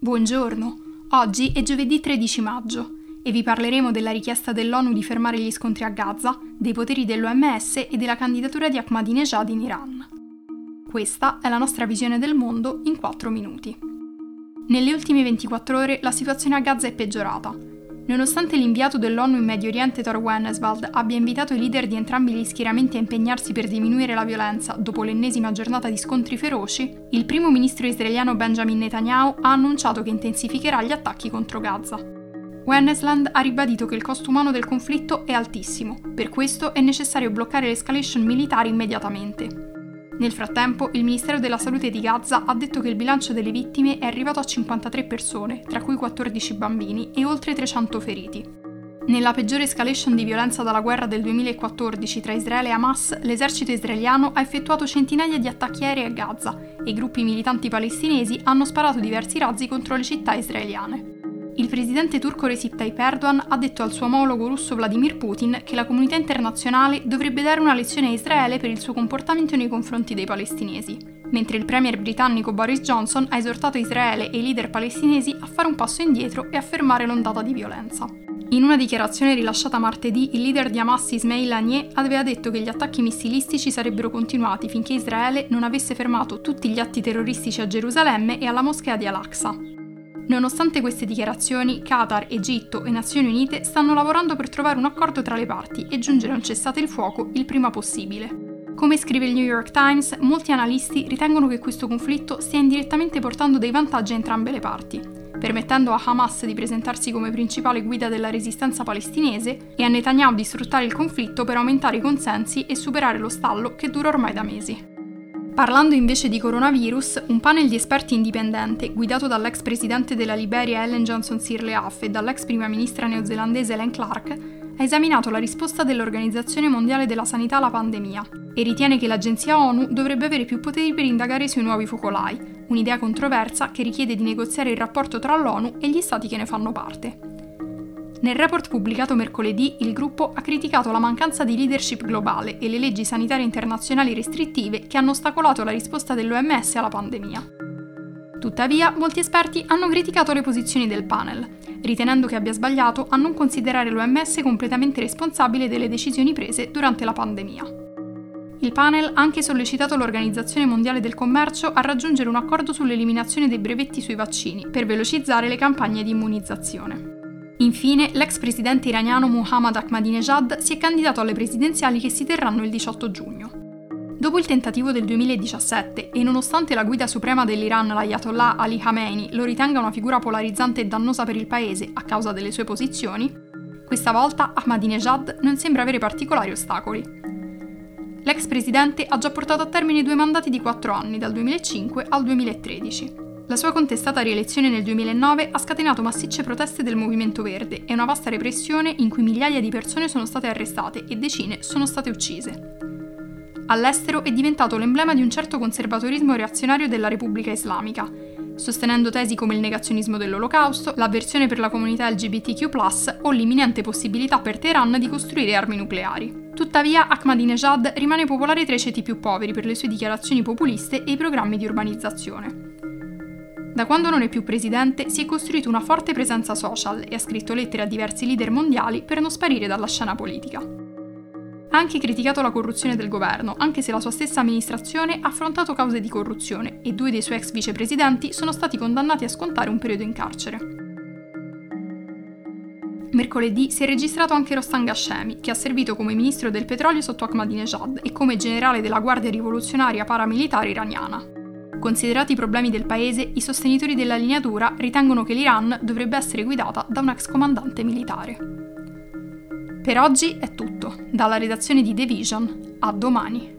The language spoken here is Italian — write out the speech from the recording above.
Buongiorno, oggi è giovedì 13 maggio e vi parleremo della richiesta dell'ONU di fermare gli scontri a Gaza, dei poteri dell'OMS e della candidatura di Ahmadinejad in Iran. Questa è la nostra visione del mondo in 4 minuti. Nelle ultime 24 ore la situazione a Gaza è peggiorata Nonostante l'inviato dell'ONU in Medio Oriente Thor Wenneswald abbia invitato i leader di entrambi gli schieramenti a impegnarsi per diminuire la violenza dopo l'ennesima giornata di scontri feroci, il primo ministro israeliano Benjamin Netanyahu ha annunciato che intensificherà gli attacchi contro Gaza. Wennesland ha ribadito che il costo umano del conflitto è altissimo, per questo è necessario bloccare l'escalation militare immediatamente. Nel frattempo, il Ministero della Salute di Gaza ha detto che il bilancio delle vittime è arrivato a 53 persone, tra cui 14 bambini e oltre 300 feriti. Nella peggiore escalation di violenza dalla guerra del 2014 tra Israele e Hamas, l'esercito israeliano ha effettuato centinaia di attacchi aerei a Gaza e gruppi militanti palestinesi hanno sparato diversi razzi contro le città israeliane. Il presidente turco Recep Tayyip Erdogan ha detto al suo omologo russo Vladimir Putin che la comunità internazionale dovrebbe dare una lezione a Israele per il suo comportamento nei confronti dei palestinesi, mentre il premier britannico Boris Johnson ha esortato Israele e i leader palestinesi a fare un passo indietro e a fermare l'ondata di violenza. In una dichiarazione rilasciata martedì, il leader di Hamas Ismail Haniyeh aveva detto che gli attacchi missilistici sarebbero continuati finché Israele non avesse fermato tutti gli atti terroristici a Gerusalemme e alla moschea di Al-Aqsa. Nonostante queste dichiarazioni, Qatar, Egitto e Nazioni Unite stanno lavorando per trovare un accordo tra le parti e giungere a un cessate il fuoco il prima possibile. Come scrive il New York Times, molti analisti ritengono che questo conflitto stia indirettamente portando dei vantaggi a entrambe le parti, permettendo a Hamas di presentarsi come principale guida della resistenza palestinese e a Netanyahu di sfruttare il conflitto per aumentare i consensi e superare lo stallo che dura ormai da mesi. Parlando invece di coronavirus, un panel di esperti indipendente, guidato dall'ex presidente della Liberia Ellen Johnson Sirleaf e dall'ex prima ministra neozelandese Ellen Clark, ha esaminato la risposta dell'Organizzazione Mondiale della Sanità alla pandemia e ritiene che l'agenzia ONU dovrebbe avere più poteri per indagare sui nuovi focolai, un'idea controversa che richiede di negoziare il rapporto tra l'ONU e gli stati che ne fanno parte. Nel report pubblicato mercoledì, il gruppo ha criticato la mancanza di leadership globale e le leggi sanitarie internazionali restrittive che hanno ostacolato la risposta dell'OMS alla pandemia. Tuttavia, molti esperti hanno criticato le posizioni del panel, ritenendo che abbia sbagliato a non considerare l'OMS completamente responsabile delle decisioni prese durante la pandemia. Il panel ha anche sollecitato l'Organizzazione Mondiale del Commercio a raggiungere un accordo sull'eliminazione dei brevetti sui vaccini per velocizzare le campagne di immunizzazione. Infine, l'ex presidente iraniano Muhammad Ahmadinejad si è candidato alle presidenziali che si terranno il 18 giugno. Dopo il tentativo del 2017 e nonostante la guida suprema dell'Iran, l'Ayatollah Ali Khamenei, lo ritenga una figura polarizzante e dannosa per il paese a causa delle sue posizioni, questa volta Ahmadinejad non sembra avere particolari ostacoli. L'ex presidente ha già portato a termine due mandati di quattro anni, dal 2005 al 2013. La sua contestata rielezione nel 2009 ha scatenato massicce proteste del movimento verde e una vasta repressione in cui migliaia di persone sono state arrestate e decine sono state uccise. All'estero è diventato l'emblema di un certo conservatorismo reazionario della Repubblica Islamica, sostenendo tesi come il negazionismo dell'olocausto, l'avversione per la comunità LGBTQ, o l'imminente possibilità per Teheran di costruire armi nucleari. Tuttavia, Ahmadinejad rimane popolare tra i ceti più poveri per le sue dichiarazioni populiste e i programmi di urbanizzazione. Da quando non è più presidente si è costruito una forte presenza social e ha scritto lettere a diversi leader mondiali per non sparire dalla scena politica. Ha anche criticato la corruzione del governo, anche se la sua stessa amministrazione ha affrontato cause di corruzione e due dei suoi ex vicepresidenti sono stati condannati a scontare un periodo in carcere. Mercoledì si è registrato anche Rostan Ghashemi, che ha servito come ministro del petrolio sotto Ahmadinejad e come generale della Guardia Rivoluzionaria Paramilitare iraniana. Considerati i problemi del paese, i sostenitori della linea dura ritengono che l'Iran dovrebbe essere guidata da un ex comandante militare. Per oggi è tutto. Dalla redazione di The Vision, a domani.